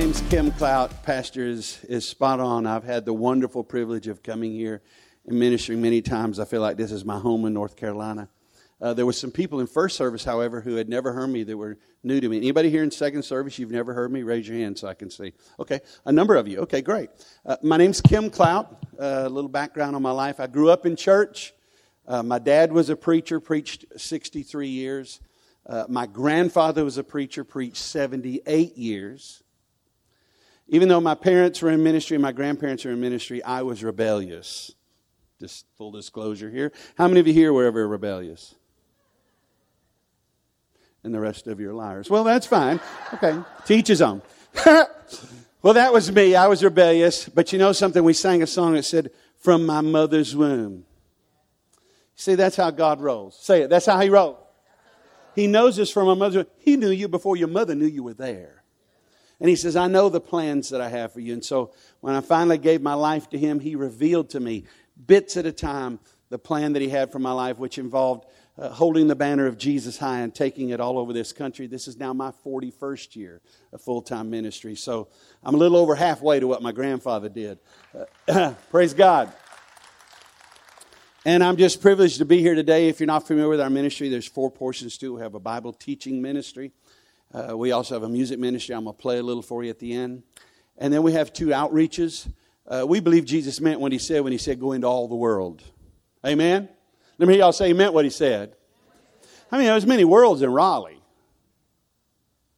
name's Kim Klaudt. Pastor is, is spot on. I've had the wonderful privilege of coming here and ministering many times. I feel like this is my home in North Carolina. Uh, there were some people in first service, however, who had never heard me that were new to me. Anybody here in second service, you've never heard me? Raise your hand so I can see. Okay, a number of you. Okay, great. Uh, my name's Kim Klaudt. Uh, a little background on my life. I grew up in church. Uh, my dad was a preacher, preached 63 years. Uh, my grandfather was a preacher, preached 78 years. Even though my parents were in ministry and my grandparents were in ministry, I was rebellious. Just full disclosure here. How many of you here were ever rebellious? And the rest of you are liars. Well, that's fine. Okay. Teach his own. well, that was me. I was rebellious. But you know something? We sang a song that said, From my mother's womb. See, that's how God rolls. Say it. That's how He rolls. He knows us from our mother's womb. He knew you before your mother knew you were there. And he says, I know the plans that I have for you. And so when I finally gave my life to him, he revealed to me, bits at a time, the plan that he had for my life, which involved uh, holding the banner of Jesus high and taking it all over this country. This is now my 41st year of full time ministry. So I'm a little over halfway to what my grandfather did. Uh, praise God. And I'm just privileged to be here today. If you're not familiar with our ministry, there's four portions to it. We have a Bible teaching ministry. Uh, we also have a music ministry. I'm going to play a little for you at the end. And then we have two outreaches. Uh, we believe Jesus meant what he said when he said, go into all the world. Amen? Let me hear y'all say he meant what he said. I mean, there's many worlds in Raleigh.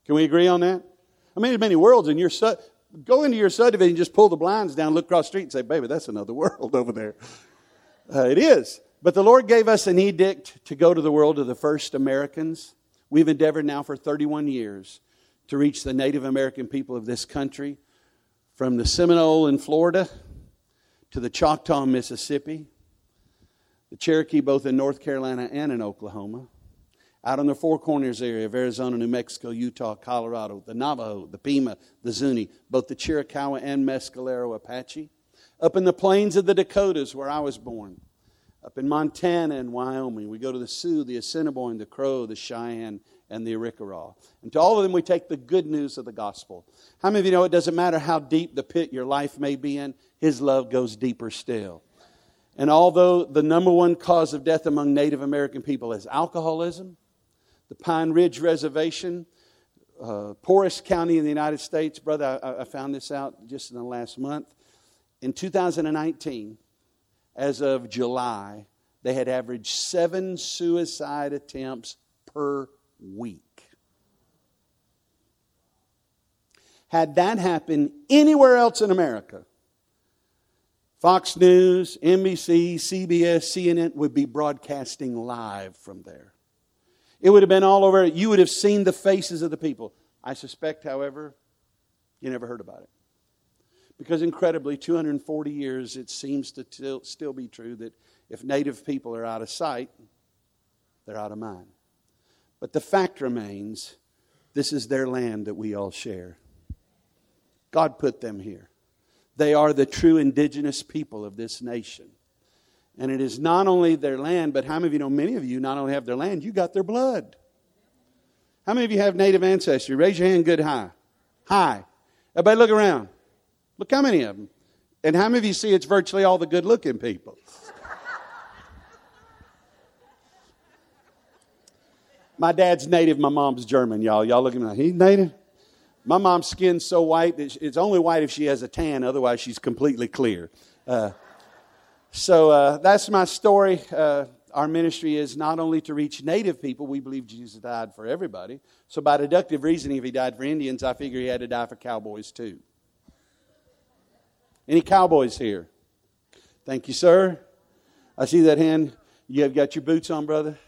Can we agree on that? I mean, there's many worlds in your su- go into your subdivision, just pull the blinds down, look across the street, and say, "Baby, that's another world over there." Uh, it is. But the Lord gave us an edict to go to the world of the first Americans. We've endeavored now for 31 years to reach the Native American people of this country from the Seminole in Florida to the Choctaw Mississippi, the Cherokee both in North Carolina and in Oklahoma, out in the Four Corners area of Arizona, New Mexico, Utah, Colorado, the Navajo, the Pima, the Zuni, both the Chiricahua and Mescalero Apache, up in the plains of the Dakotas where I was born up in Montana and Wyoming. We go to the Sioux, the Assiniboine, the Crow, the Cheyenne, and the Arikara. And to all of them, we take the good news of the gospel. How many of you know it doesn't matter how deep the pit your life may be in, His love goes deeper still. And although the number one cause of death among Native American people is alcoholism, the Pine Ridge Reservation, uh, poorest county in the United States, brother, I, I found this out just in the last month. In 2019, as of July, they had averaged seven suicide attempts per week. Had that happened anywhere else in America, Fox News, NBC, CBS, CNN would be broadcasting live from there. It would have been all over. You would have seen the faces of the people. I suspect, however, you never heard about it. Because incredibly, 240 years, it seems to still be true that if native people are out of sight, they're out of mind. But the fact remains this is their land that we all share. God put them here. They are the true indigenous people of this nation. And it is not only their land, but how many of you know many of you not only have their land, you got their blood. How many of you have native ancestry? Raise your hand good high. High. Everybody look around. Look how many of them. And how many of you see it's virtually all the good looking people? my dad's native, my mom's German, y'all. Y'all looking at me? he's native? My mom's skin's so white that it's only white if she has a tan, otherwise, she's completely clear. Uh, so uh, that's my story. Uh, our ministry is not only to reach native people, we believe Jesus died for everybody. So, by deductive reasoning, if he died for Indians, I figure he had to die for cowboys too. Any cowboys here? Thank you, sir. I see that hand. You have got your boots on, brother?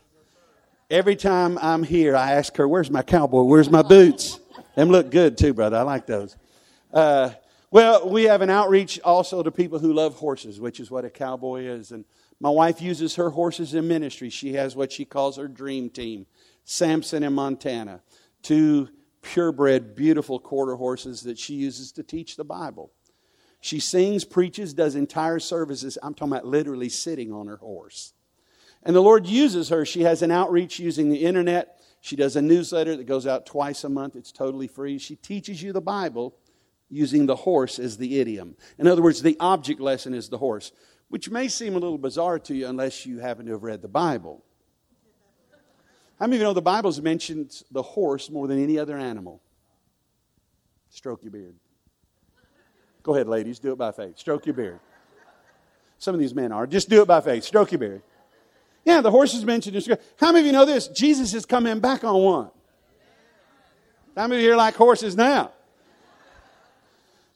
Every time I'm here, I ask her, Where's my cowboy? Where's my boots? Them look good too, brother. I like those. Uh, well, we have an outreach also to people who love horses, which is what a cowboy is. And my wife uses her horses in ministry. She has what she calls her dream team Samson and Montana, two purebred, beautiful quarter horses that she uses to teach the Bible. She sings, preaches, does entire services. I'm talking about literally sitting on her horse. And the Lord uses her. She has an outreach using the internet. She does a newsletter that goes out twice a month. It's totally free. She teaches you the Bible using the horse as the idiom. In other words, the object lesson is the horse, which may seem a little bizarre to you unless you happen to have read the Bible. How many of you know the Bible mentions the horse more than any other animal? Stroke your beard. Go ahead, ladies, do it by faith. Stroke your beard. Some of these men are. Just do it by faith. Stroke your beard. Yeah, the horse is mentioned. How many of you know this? Jesus is coming back on one. How many of you are like horses now?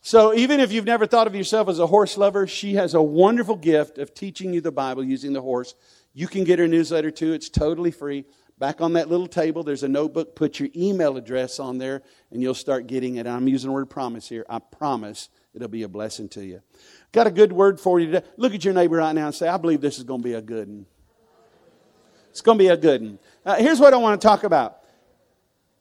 So, even if you've never thought of yourself as a horse lover, she has a wonderful gift of teaching you the Bible using the horse. You can get her newsletter too, it's totally free. Back on that little table, there's a notebook. Put your email address on there, and you'll start getting it. I'm using the word promise here. I promise it'll be a blessing to you. Got a good word for you today. Look at your neighbor right now and say, I believe this is going to be a good one. It's going to be a good one. Uh, here's what I want to talk about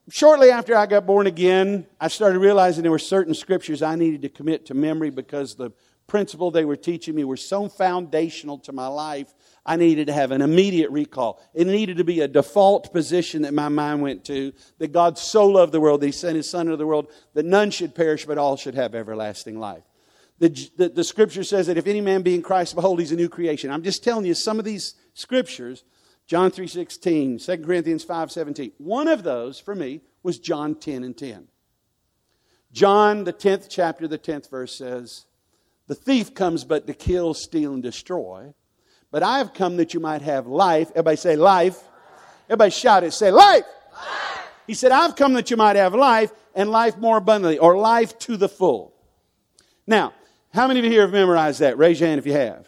shortly after I got born again, I started realizing there were certain scriptures I needed to commit to memory because the principle they were teaching me were so foundational to my life, I needed to have an immediate recall. It needed to be a default position that my mind went to that God so loved the world that He sent His Son into the world that none should perish, but all should have everlasting life. The, the, the scripture says that if any man be in Christ, behold, he's a new creation. I'm just telling you some of these scriptures John 3.16, 2 Corinthians 5.17. One of those, for me, was John 10 and 10. John, the 10th chapter, the 10th verse says, The thief comes but to kill, steal, and destroy. But I have come that you might have life. Everybody say life. Everybody shout it. Say life. life. He said, I've come that you might have life and life more abundantly, or life to the full. Now, how many of you here have memorized that? Raise your hand if you have.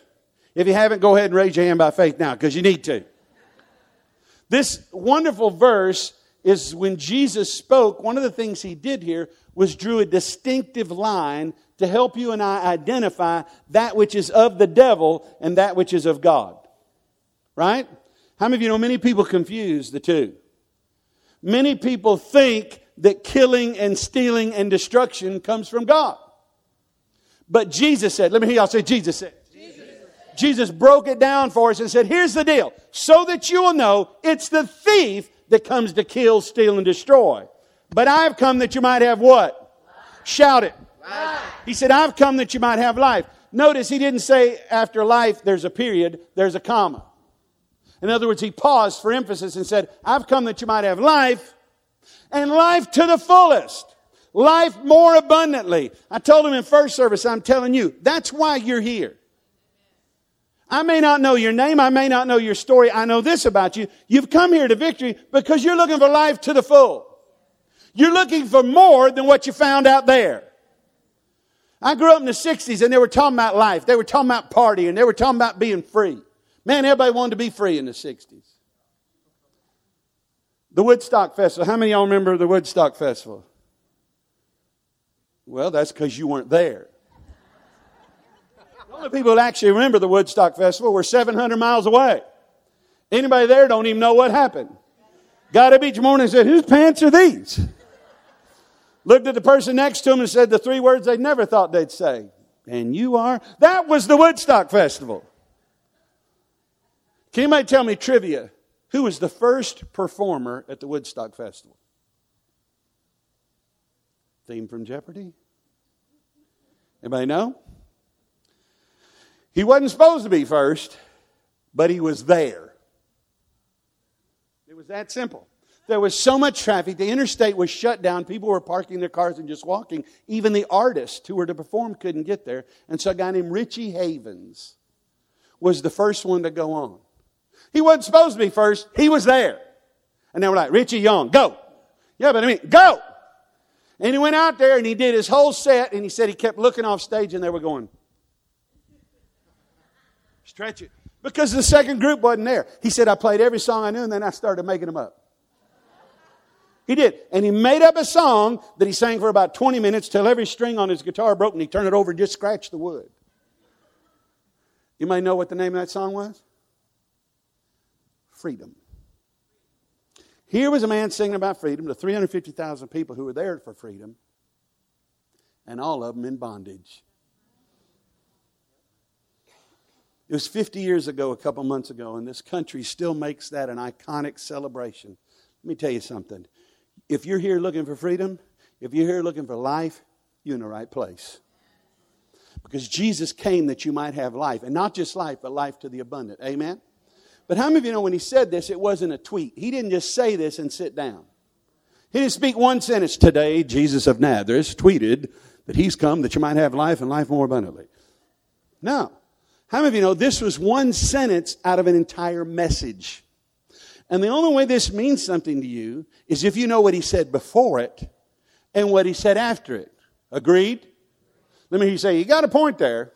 If you haven't, go ahead and raise your hand by faith now, because you need to. This wonderful verse is when Jesus spoke, one of the things he did here was drew a distinctive line to help you and I identify that which is of the devil and that which is of God. Right? How many of you know many people confuse the two? Many people think that killing and stealing and destruction comes from God. But Jesus said, let me hear y'all say, Jesus said. Jesus broke it down for us and said, here's the deal. So that you will know it's the thief that comes to kill, steal, and destroy. But I've come that you might have what? Life. Shout it. Life. He said, I've come that you might have life. Notice he didn't say after life there's a period, there's a comma. In other words, he paused for emphasis and said, I've come that you might have life and life to the fullest. Life more abundantly. I told him in first service, I'm telling you, that's why you're here. I may not know your name. I may not know your story. I know this about you. You've come here to victory because you're looking for life to the full. You're looking for more than what you found out there. I grew up in the 60s and they were talking about life. They were talking about partying. They were talking about being free. Man, everybody wanted to be free in the 60s. The Woodstock Festival. How many of y'all remember the Woodstock Festival? Well, that's because you weren't there. Only people actually remember the Woodstock Festival were 700 miles away. Anybody there don't even know what happened. Got up each morning and said, Whose pants are these? Looked at the person next to him and said the three words they never thought they'd say. And you are? That was the Woodstock Festival. Can anybody tell me trivia? Who was the first performer at the Woodstock Festival? Theme from Jeopardy? Anybody know? He wasn't supposed to be first, but he was there. It was that simple. There was so much traffic, the interstate was shut down. People were parking their cars and just walking. Even the artists who were to perform couldn't get there. And so a guy named Richie Havens was the first one to go on. He wasn't supposed to be first, he was there. And they were like, Richie Young, go. Yeah, but I mean, go. And he went out there and he did his whole set and he said he kept looking off stage and they were going, Stretch it. Because the second group wasn't there. He said, I played every song I knew and then I started making them up. He did. And he made up a song that he sang for about 20 minutes till every string on his guitar broke and he turned it over and just scratched the wood. You may know what the name of that song was? Freedom. Here was a man singing about freedom to 350,000 people who were there for freedom, and all of them in bondage. It was 50 years ago, a couple months ago, and this country still makes that an iconic celebration. Let me tell you something. If you're here looking for freedom, if you're here looking for life, you're in the right place. Because Jesus came that you might have life, and not just life, but life to the abundant. Amen? But how many of you know when he said this, it wasn't a tweet? He didn't just say this and sit down. He didn't speak one sentence today, Jesus of Nazareth tweeted that he's come that you might have life and life more abundantly. No. How many of you know this was one sentence out of an entire message? And the only way this means something to you is if you know what he said before it and what he said after it. Agreed? Let me hear you say, you got a point there.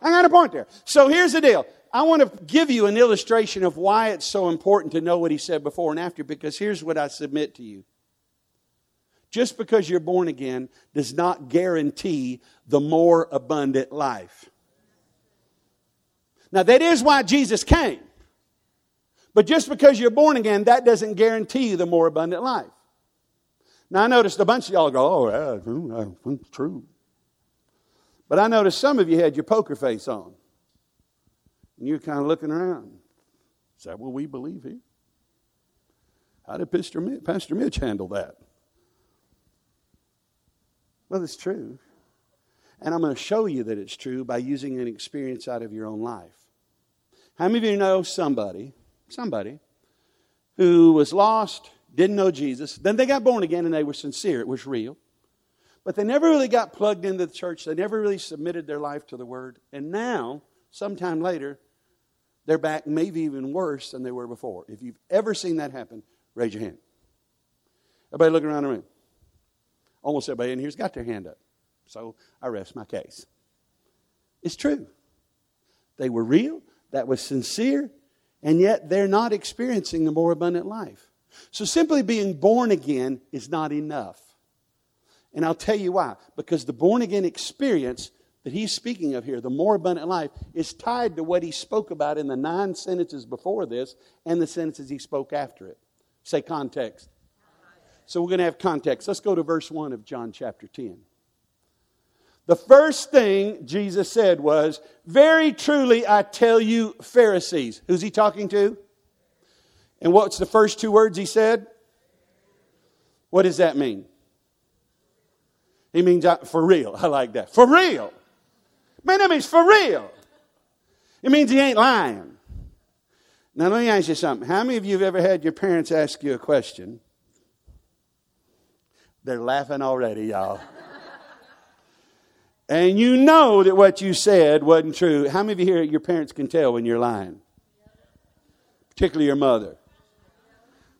I got a point there. So here's the deal. I want to give you an illustration of why it's so important to know what he said before and after because here's what I submit to you. Just because you're born again does not guarantee the more abundant life. Now, that is why Jesus came. But just because you're born again, that doesn't guarantee you the more abundant life. Now, I noticed a bunch of y'all go, oh, yeah, hmm, that's hmm, true. But I noticed some of you had your poker face on. And you're kind of looking around. Is that what we believe here? How did Pastor Mitch, Pastor Mitch handle that? Well, it's true. And I'm going to show you that it's true by using an experience out of your own life. How many of you know somebody, somebody, who was lost, didn't know Jesus, then they got born again and they were sincere, it was real. But they never really got plugged into the church, they never really submitted their life to the Word. And now, sometime later, they're back maybe even worse than they were before. If you've ever seen that happen, raise your hand. Everybody looking around the room. Almost everybody in here's got their hand up. So I rest my case. It's true. They were real, that was sincere, and yet they're not experiencing the more abundant life. So simply being born again is not enough. And I'll tell you why. Because the born again experience that he's speaking of here, the more abundant life, is tied to what he spoke about in the nine sentences before this and the sentences he spoke after it. Say context. So we're going to have context. Let's go to verse 1 of John chapter 10. The first thing Jesus said was, Very truly I tell you, Pharisees. Who's he talking to? And what's the first two words he said? What does that mean? He means for real. I like that. For real. Man, that means for real. It means he ain't lying. Now, let me ask you something. How many of you have ever had your parents ask you a question? They're laughing already, y'all and you know that what you said wasn't true, how many of you here, your parents can tell when you're lying? Particularly your mother.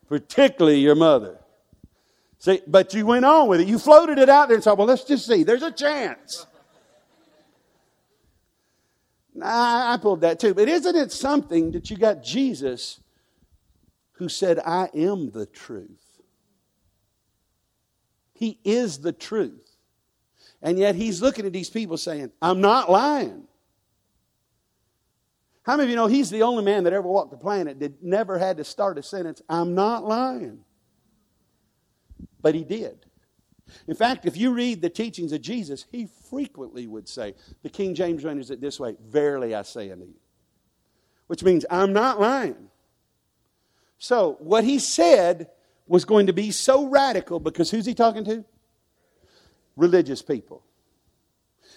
Particularly your mother. See, but you went on with it. You floated it out there and said, well, let's just see. There's a chance. Nah, I pulled that too. But isn't it something that you got Jesus who said, I am the truth? He is the truth. And yet he's looking at these people saying, I'm not lying. How many of you know he's the only man that ever walked the planet that never had to start a sentence, I'm not lying? But he did. In fact, if you read the teachings of Jesus, he frequently would say, the King James renders it this way Verily I say unto you. Which means, I'm not lying. So, what he said was going to be so radical because who's he talking to? Religious people.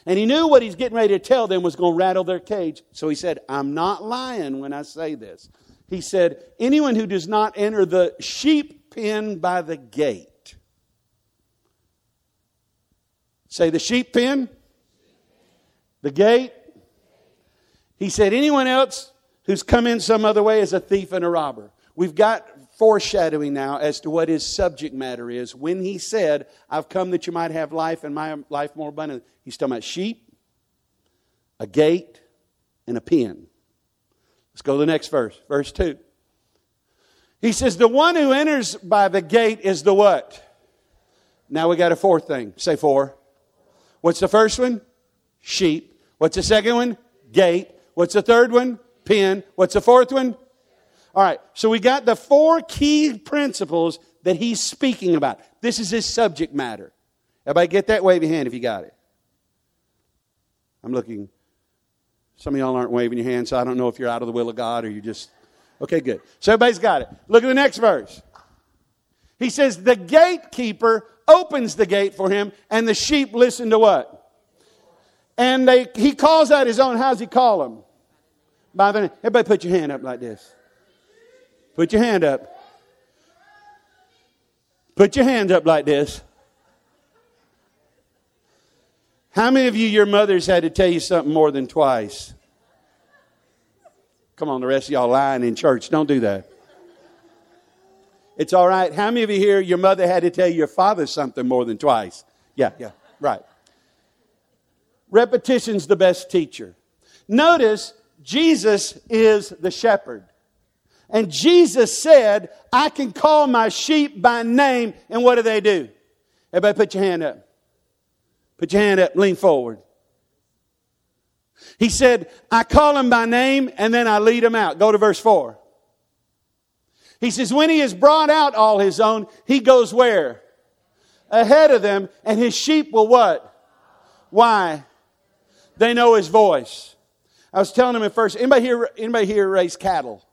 And he knew what he's getting ready to tell them was going to rattle their cage. So he said, I'm not lying when I say this. He said, Anyone who does not enter the sheep pen by the gate. Say the sheep pen, the gate. He said, Anyone else who's come in some other way is a thief and a robber. We've got foreshadowing now as to what his subject matter is when he said, I've come that you might have life and my life more abundant. He's talking about sheep, a gate, and a pen. Let's go to the next verse, verse 2. He says, The one who enters by the gate is the what? Now we got a fourth thing. Say four. What's the first one? Sheep. What's the second one? Gate. What's the third one? Pen. What's the fourth one? All right, so we got the four key principles that he's speaking about. This is his subject matter. Everybody get that? Wave your hand if you got it. I'm looking. Some of y'all aren't waving your hand, so I don't know if you're out of the will of God or you just. Okay, good. So everybody's got it. Look at the next verse. He says, The gatekeeper opens the gate for him, and the sheep listen to what? And they, he calls out his own. How's he call them? By the name. Everybody put your hand up like this. Put your hand up. Put your hands up like this. How many of you, your mothers had to tell you something more than twice? Come on, the rest of y'all lying in church. Don't do that. It's all right. How many of you here, your mother had to tell your father something more than twice? Yeah, yeah, right. Repetition's the best teacher. Notice, Jesus is the shepherd. And Jesus said, I can call my sheep by name. And what do they do? Everybody put your hand up. Put your hand up, lean forward. He said, I call them by name and then I lead them out. Go to verse 4. He says, when he has brought out all his own, he goes where? Ahead of them, and his sheep will what? Why? They know his voice. I was telling him at first, anybody here, anybody here raise cattle?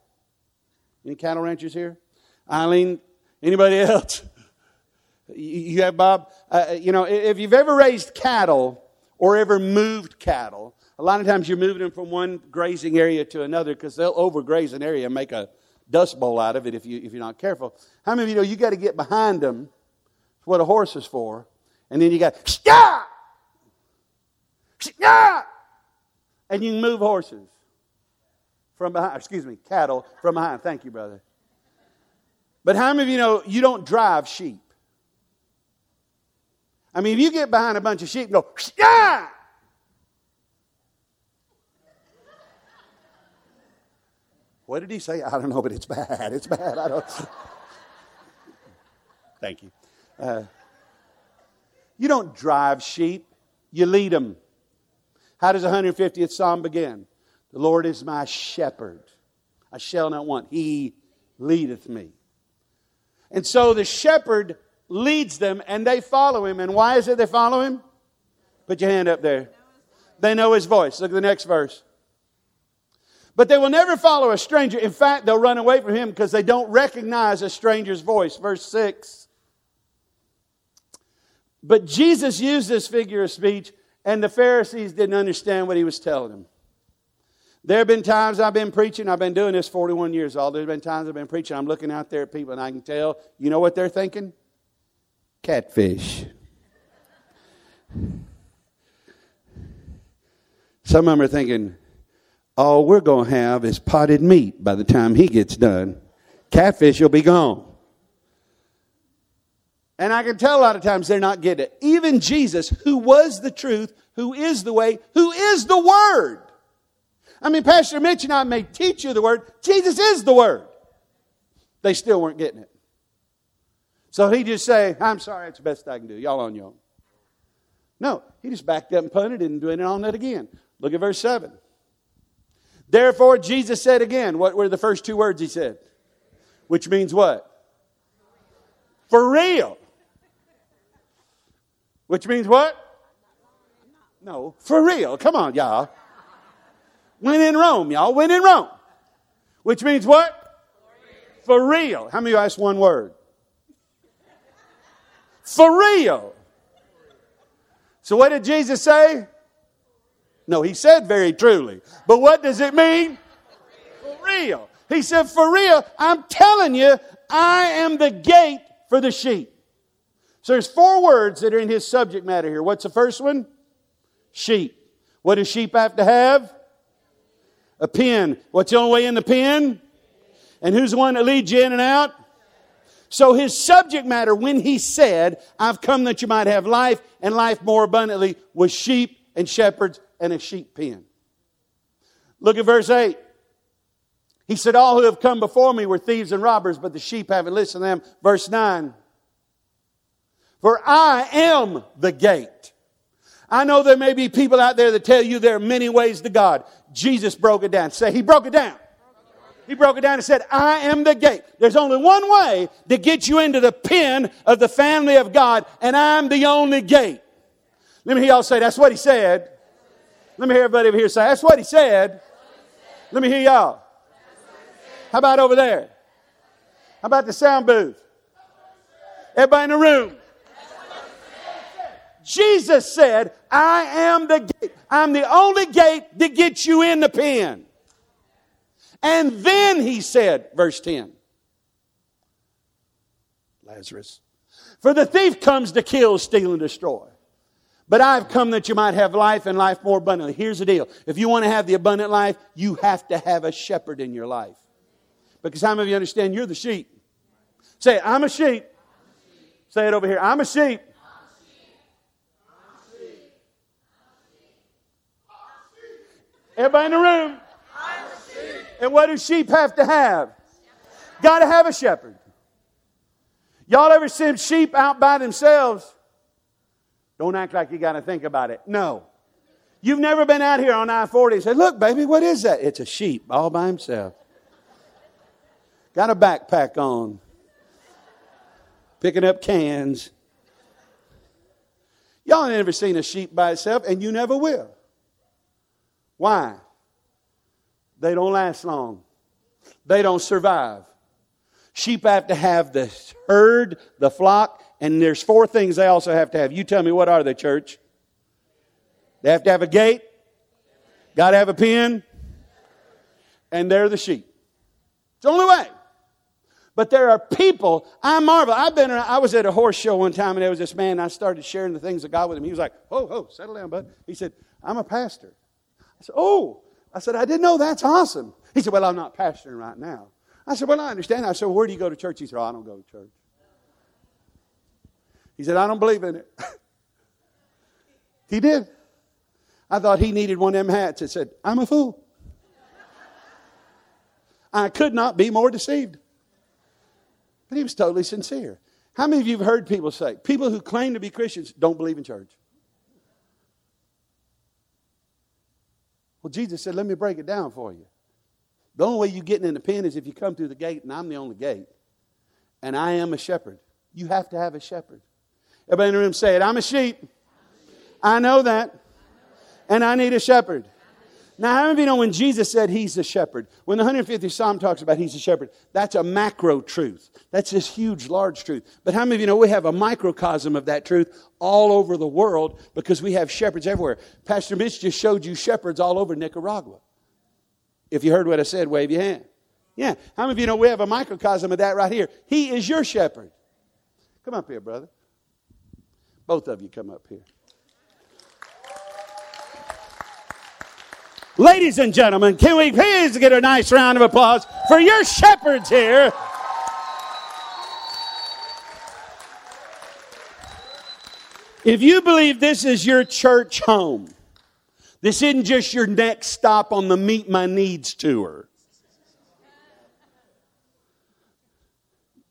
Any cattle ranchers here? Eileen, anybody else? You have Bob? Uh, you know, if you've ever raised cattle or ever moved cattle, a lot of times you're moving them from one grazing area to another because they'll overgraze an area and make a dust bowl out of it if, you, if you're not careful. How many of you know you got to get behind them? It's what a horse is for. And then you got, stop! Stop! And you move horses from behind, excuse me, cattle from behind. Thank you, brother. But how many of you know you don't drive sheep? I mean, if you get behind a bunch of sheep and go, yeah! What did he say? I don't know, but it's bad. It's bad. I don't. Thank you. Uh, you don't drive sheep, you lead them. How does the 150th Psalm begin? The Lord is my shepherd. I shall not want. He leadeth me. And so the shepherd leads them and they follow him. And why is it they follow him? Put your hand up there. They know his voice. Look at the next verse. But they will never follow a stranger. In fact, they'll run away from him because they don't recognize a stranger's voice. Verse 6. But Jesus used this figure of speech, and the Pharisees didn't understand what he was telling them. There have been times I've been preaching, I've been doing this 41 years old. There have been times I've been preaching, I'm looking out there at people, and I can tell, you know what they're thinking? Catfish. Some of them are thinking, all we're going to have is potted meat by the time he gets done. Catfish will be gone. And I can tell a lot of times they're not getting it. Even Jesus, who was the truth, who is the way, who is the Word. I mean, Pastor Mitch and I may teach you the Word. Jesus is the Word. They still weren't getting it. So he just say, I'm sorry, it's the best I can do. Y'all on your own. No, he just backed up and punted and doing it on that again. Look at verse 7. Therefore, Jesus said again, what were the first two words he said? Which means what? For real. Which means what? No, for real. Come on, y'all. When in Rome, y'all. When in Rome. Which means what? For real. How many of you asked one word? For real. So what did Jesus say? No, he said very truly. But what does it mean? For real. He said, For real, I'm telling you, I am the gate for the sheep. So there's four words that are in his subject matter here. What's the first one? Sheep. What do sheep have to have? A pen. What's the only way in the pen? And who's the one that leads you in and out? So his subject matter when he said, I've come that you might have life and life more abundantly was sheep and shepherds and a sheep pen. Look at verse 8. He said, All who have come before me were thieves and robbers, but the sheep haven't listened to them. Verse 9. For I am the gate. I know there may be people out there that tell you there are many ways to God. Jesus broke it down. Say, He broke it down. He broke it down and said, I am the gate. There's only one way to get you into the pen of the family of God, and I'm the only gate. Let me hear y'all say, That's what He said. Let me hear everybody over here say, That's what he said. Let me hear y'all. How about over there? How about the sound booth? Everybody in the room. Jesus said, I am the gate. I'm the only gate that gets you in the pen. And then he said, verse 10, Lazarus, for the thief comes to kill, steal, and destroy. But I've come that you might have life and life more abundantly. Here's the deal. If you want to have the abundant life, you have to have a shepherd in your life. Because how many of you understand you're the sheep? Say I'm a sheep. Say it over here. I'm a sheep. Everybody in the room. And what do sheep have to have? Got to have a shepherd. Y'all ever seen sheep out by themselves? Don't act like you got to think about it. No. You've never been out here on I 40 and said, Look, baby, what is that? It's a sheep all by himself. Got a backpack on, picking up cans. Y'all never seen a sheep by itself, and you never will. Why? They don't last long. They don't survive. Sheep have to have the herd, the flock, and there's four things they also have to have. You tell me what are they, church? They have to have a gate, got to have a pen, and they're the sheep. It's the only way. But there are people, I marvel. I've been I was at a horse show one time and there was this man, I started sharing the things of God with him. He was like, Oh, oh, settle down, bud. He said, I'm a pastor. Said, Oh, I said, I didn't know that's awesome. He said, Well, I'm not pastoring right now. I said, Well, I understand. I said, Where do you go to church? He said, oh, I don't go to church. He said, I don't believe in it. he did. I thought he needed one of them hats that said, I'm a fool. I could not be more deceived. But he was totally sincere. How many of you have heard people say, people who claim to be Christians don't believe in church? Well, Jesus said, let me break it down for you. The only way you're getting in the pen is if you come through the gate, and I'm the only gate. And I am a shepherd. You have to have a shepherd. Everybody in the room say it. I'm a sheep. I know that. And I need a shepherd. Now, how many of you know when Jesus said he's the shepherd? When the 150th Psalm talks about he's the shepherd, that's a macro truth. That's this huge, large truth. But how many of you know we have a microcosm of that truth all over the world because we have shepherds everywhere? Pastor Mitch just showed you shepherds all over Nicaragua. If you heard what I said, wave your hand. Yeah. How many of you know we have a microcosm of that right here? He is your shepherd. Come up here, brother. Both of you come up here. Ladies and gentlemen, can we please get a nice round of applause for your shepherds here? If you believe this is your church home, this isn't just your next stop on the Meet My Needs tour.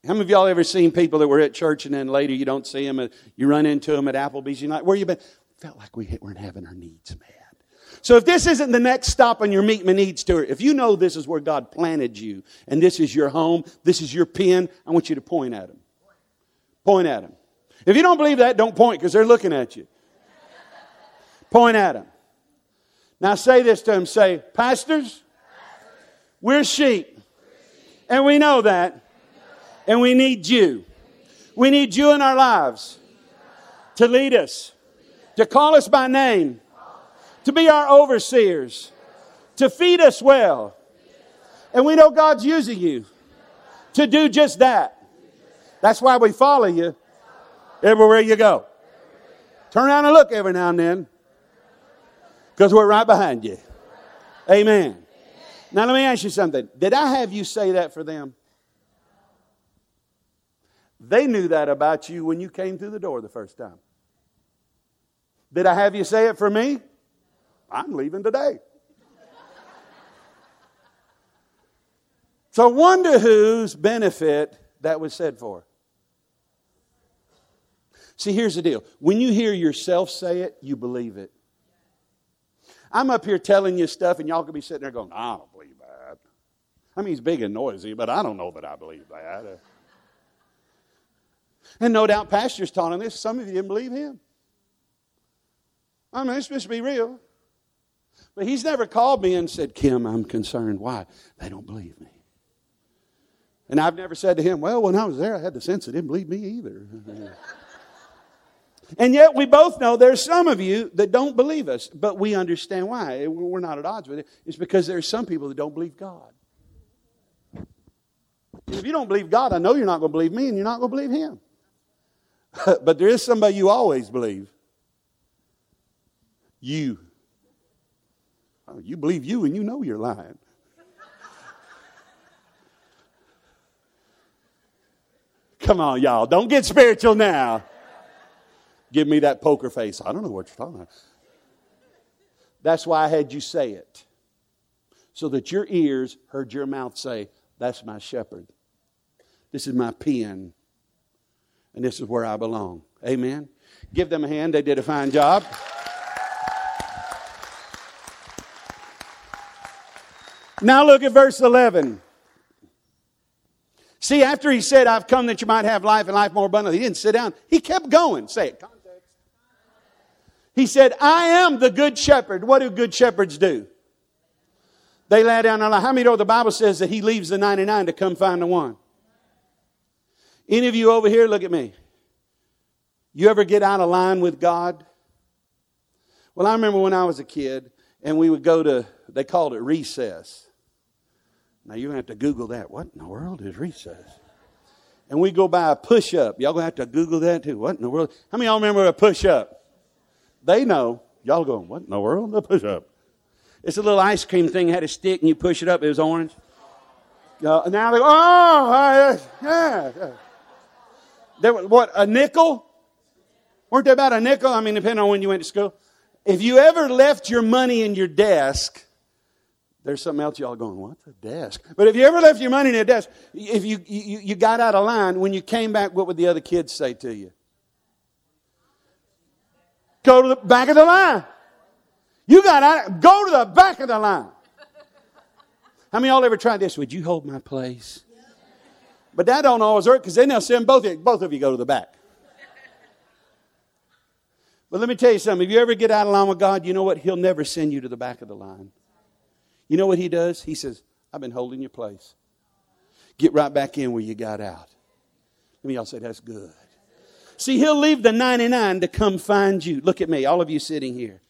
How many of y'all ever seen people that were at church and then later you don't see them, uh, you run into them at Applebee's, you're like, where you been? Felt like we weren't having our needs met. So if this isn't the next stop on your Meet My Needs tour, if you know this is where God planted you and this is your home, this is your pen, I want you to point at them. Point at them. If you don't believe that, don't point because they're looking at you. Point at them. Now say this to them. Say, pastors, we're sheep. And we know that. And we need you. We need you in our lives to lead us, to call us by name to be our overseers, to feed us well. And we know God's using you to do just that. That's why we follow you everywhere you go. Turn around and look every now and then because we're right behind you. Amen. Now, let me ask you something. Did I have you say that for them? They knew that about you when you came through the door the first time. Did I have you say it for me? I'm leaving today. so, wonder whose benefit that was said for. See, here's the deal. When you hear yourself say it, you believe it. I'm up here telling you stuff, and y'all could be sitting there going, I don't believe that. I mean, he's big and noisy, but I don't know that I believe that. And no doubt, pastors taught him this. Some of you didn't believe him. I mean, let's just be real. But he's never called me and said, Kim, I'm concerned. Why? They don't believe me. And I've never said to him, Well, when I was there, I had the sense they didn't believe me either. And yet we both know there's some of you that don't believe us, but we understand why. We're not at odds with it. It's because there's some people that don't believe God. If you don't believe God, I know you're not going to believe me and you're not going to believe him. but there is somebody you always believe. You. Oh, you believe you and you know you're lying. Come on, y'all. Don't get spiritual now. Give me that poker face. I don't know what you're talking about. That's why I had you say it. So that your ears heard your mouth say, That's my shepherd. This is my pen. And this is where I belong. Amen. Give them a hand. They did a fine job. Now look at verse 11. See, after he said, I've come that you might have life and life more abundantly, he didn't sit down. He kept going. Say it. Context. He said, I am the good shepherd. What do good shepherds do? They lay down their life. How many know the Bible says that he leaves the 99 to come find the one? Any of you over here, look at me. You ever get out of line with God? Well, I remember when I was a kid and we would go to, they called it recess. Now you're gonna have to Google that. What in the world is recess? And we go by a push up. Y'all gonna have to Google that too. What in the world? How many y'all remember a push up? They know. Y'all going, what in the world? The push up. It's a little ice cream thing, had a stick and you push it up, it was orange. Uh, now they go, oh, yeah, yeah. There, was, what, a nickel? Weren't they about a nickel? I mean, depending on when you went to school. If you ever left your money in your desk, there's something else y'all going, what's a desk? But if you ever left your money in a desk, if you, you, you got out of line, when you came back, what would the other kids say to you? Go to the back of the line. You got out, go to the back of the line. How many y'all ever tried this? Would you hold my place? But that don't always work because then they'll send both of you, both of you go to the back. But let me tell you something. If you ever get out of line with God, you know what? He'll never send you to the back of the line. You know what he does? He says, I've been holding your place. Get right back in where you got out. Let me y'all say that's good. See, he'll leave the 99 to come find you. Look at me, all of you sitting here.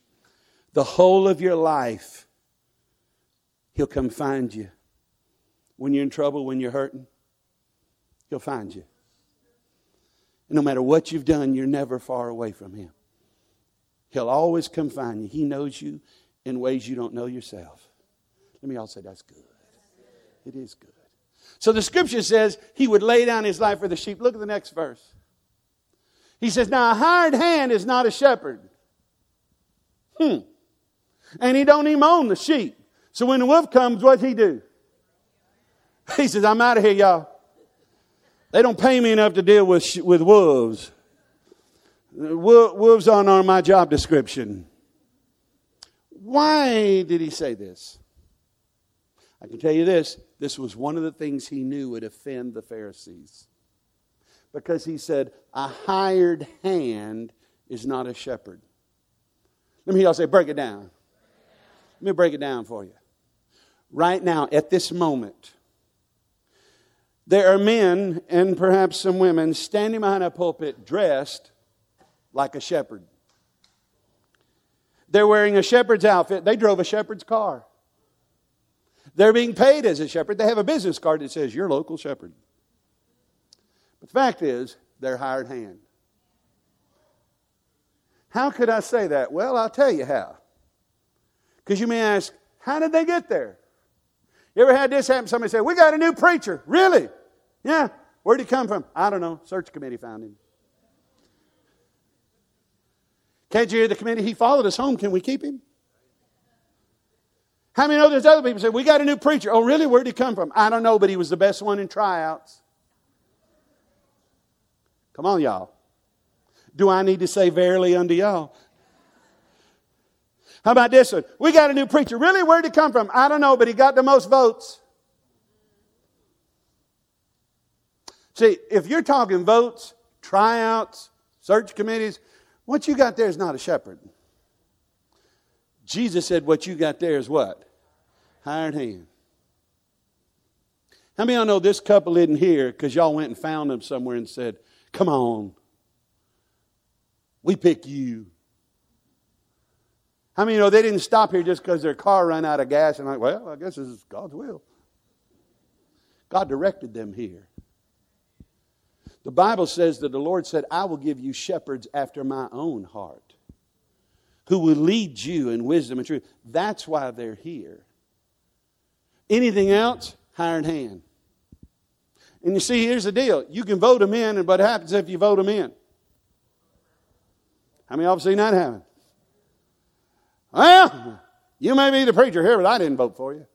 The whole of your life, he'll come find you. When you're in trouble, when you're hurting, he'll find you. And no matter what you've done, you're never far away from him. He'll always come find you. He knows you in ways you don't know yourself. Let me all say that's good. It is good. So the scripture says he would lay down his life for the sheep. Look at the next verse. He says, Now a hired hand is not a shepherd. Hmm. And he don't even own the sheep. So when the wolf comes, what's he do? He says, I'm out of here, y'all. They don't pay me enough to deal with, with wolves. Wolves aren't on my job description. Why did he say this? I can tell you this this was one of the things he knew would offend the Pharisees. Because he said, A hired hand is not a shepherd. Let me hear y'all say, break it down. Let me break it down for you. Right now, at this moment, there are men and perhaps some women standing behind a pulpit dressed like a shepherd. They're wearing a shepherd's outfit. They drove a shepherd's car. They're being paid as a shepherd. They have a business card that says, Your local shepherd. But the fact is, they're hired hand. How could I say that? Well, I'll tell you how. Because you may ask, How did they get there? You ever had this happen? Somebody say, We got a new preacher. Really? Yeah. Where'd he come from? I don't know. Search committee found him. Can't you hear the committee? He followed us home. Can we keep him? How many know there's other people say, We got a new preacher? Oh, really? Where'd he come from? I don't know, but he was the best one in tryouts. Come on, y'all. Do I need to say verily unto y'all? How about this one? We got a new preacher. Really? Where'd he come from? I don't know, but he got the most votes. See, if you're talking votes, tryouts, search committees, what you got there is not a shepherd. Jesus said, What you got there is what? Hired hand. How many of y'all know this couple isn't here because y'all went and found them somewhere and said, Come on. We pick you. How many you know they didn't stop here just because their car ran out of gas and like, well, I guess this is God's will. God directed them here. The Bible says that the Lord said, I will give you shepherds after my own heart who will lead you in wisdom and truth. That's why they're here. Anything else, hired hand. And you see, here's the deal. You can vote them in, and what happens if you vote them in? How many of you seen that happen? Well, you may be the preacher here, but I didn't vote for you.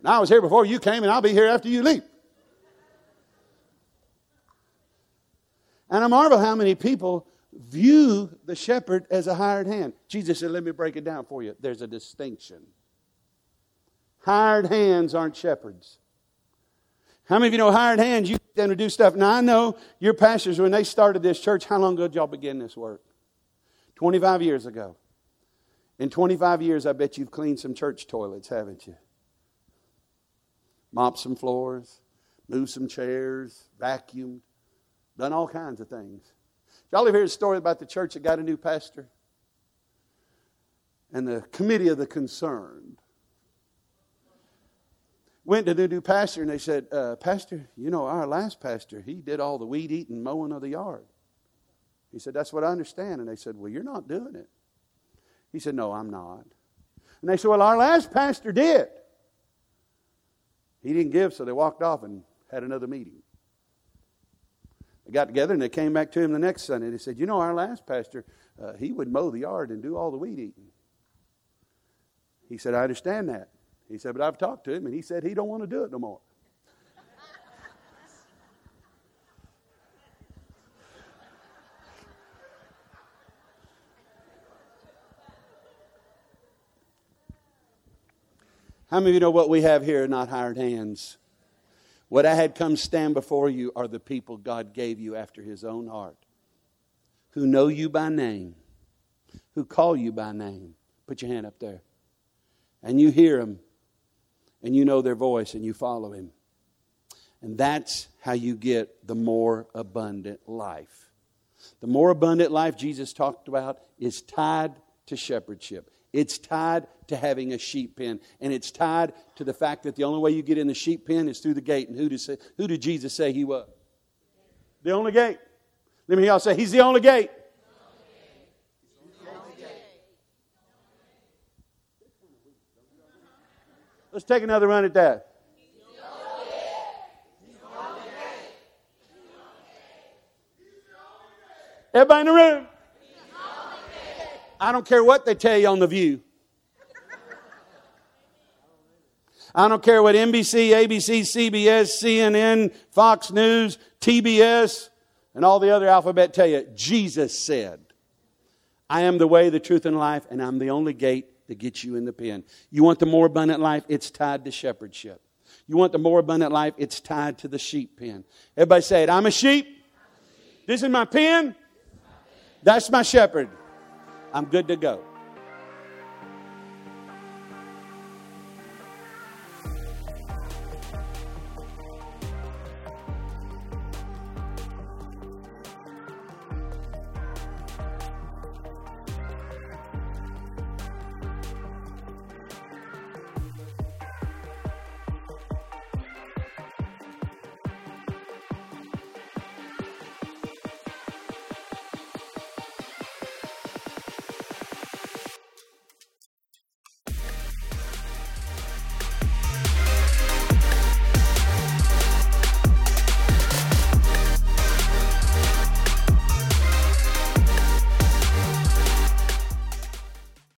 And I was here before you came, and I'll be here after you leave. And I marvel how many people view the shepherd as a hired hand. Jesus said, Let me break it down for you. There's a distinction. Hired hands aren't shepherds. How many of you know hired hands? You them to do stuff. Now I know your pastors when they started this church. How long ago did y'all begin this work? Twenty-five years ago. In 25 years, I bet you've cleaned some church toilets, haven't you? mopped some floors, moved some chairs, vacuumed, done all kinds of things. Y'all ever hear a story about the church that got a new pastor? And the committee of the concerned went to the new pastor and they said, uh, Pastor, you know, our last pastor, he did all the weed eating, mowing of the yard. He said, That's what I understand. And they said, Well, you're not doing it. He said, No, I'm not. And they said, Well, our last pastor did. He didn't give, so they walked off and had another meeting. They got together and they came back to him the next Sunday. and They said, You know, our last pastor, uh, he would mow the yard and do all the weed eating. He said, I understand that. He said, But I've talked to him and he said he don't want to do it no more. How many of you know what we have here not hired hands? What I had come stand before you are the people God gave you after his own heart, who know you by name, who call you by name. Put your hand up there. And you hear them, and you know their voice, and you follow him. And that's how you get the more abundant life. The more abundant life Jesus talked about is tied to shepherdship. It's tied to having a sheep pen. And it's tied to the fact that the only way you get in the sheep pen is through the gate. And who did, say, who did Jesus say he was? The only gate. Let me hear y'all say, He's the only gate. Let's take another run at that. Everybody in the room. I don't care what they tell you on The View. I don't care what NBC, ABC, CBS, CNN, Fox News, TBS, and all the other alphabet tell you. Jesus said, I am the way, the truth, and life, and I'm the only gate that gets you in the pen. You want the more abundant life? It's tied to shepherdship. You want the more abundant life? It's tied to the sheep pen. Everybody say it. I'm a sheep. I'm a sheep. This is my pen. That's my shepherd. I'm good to go.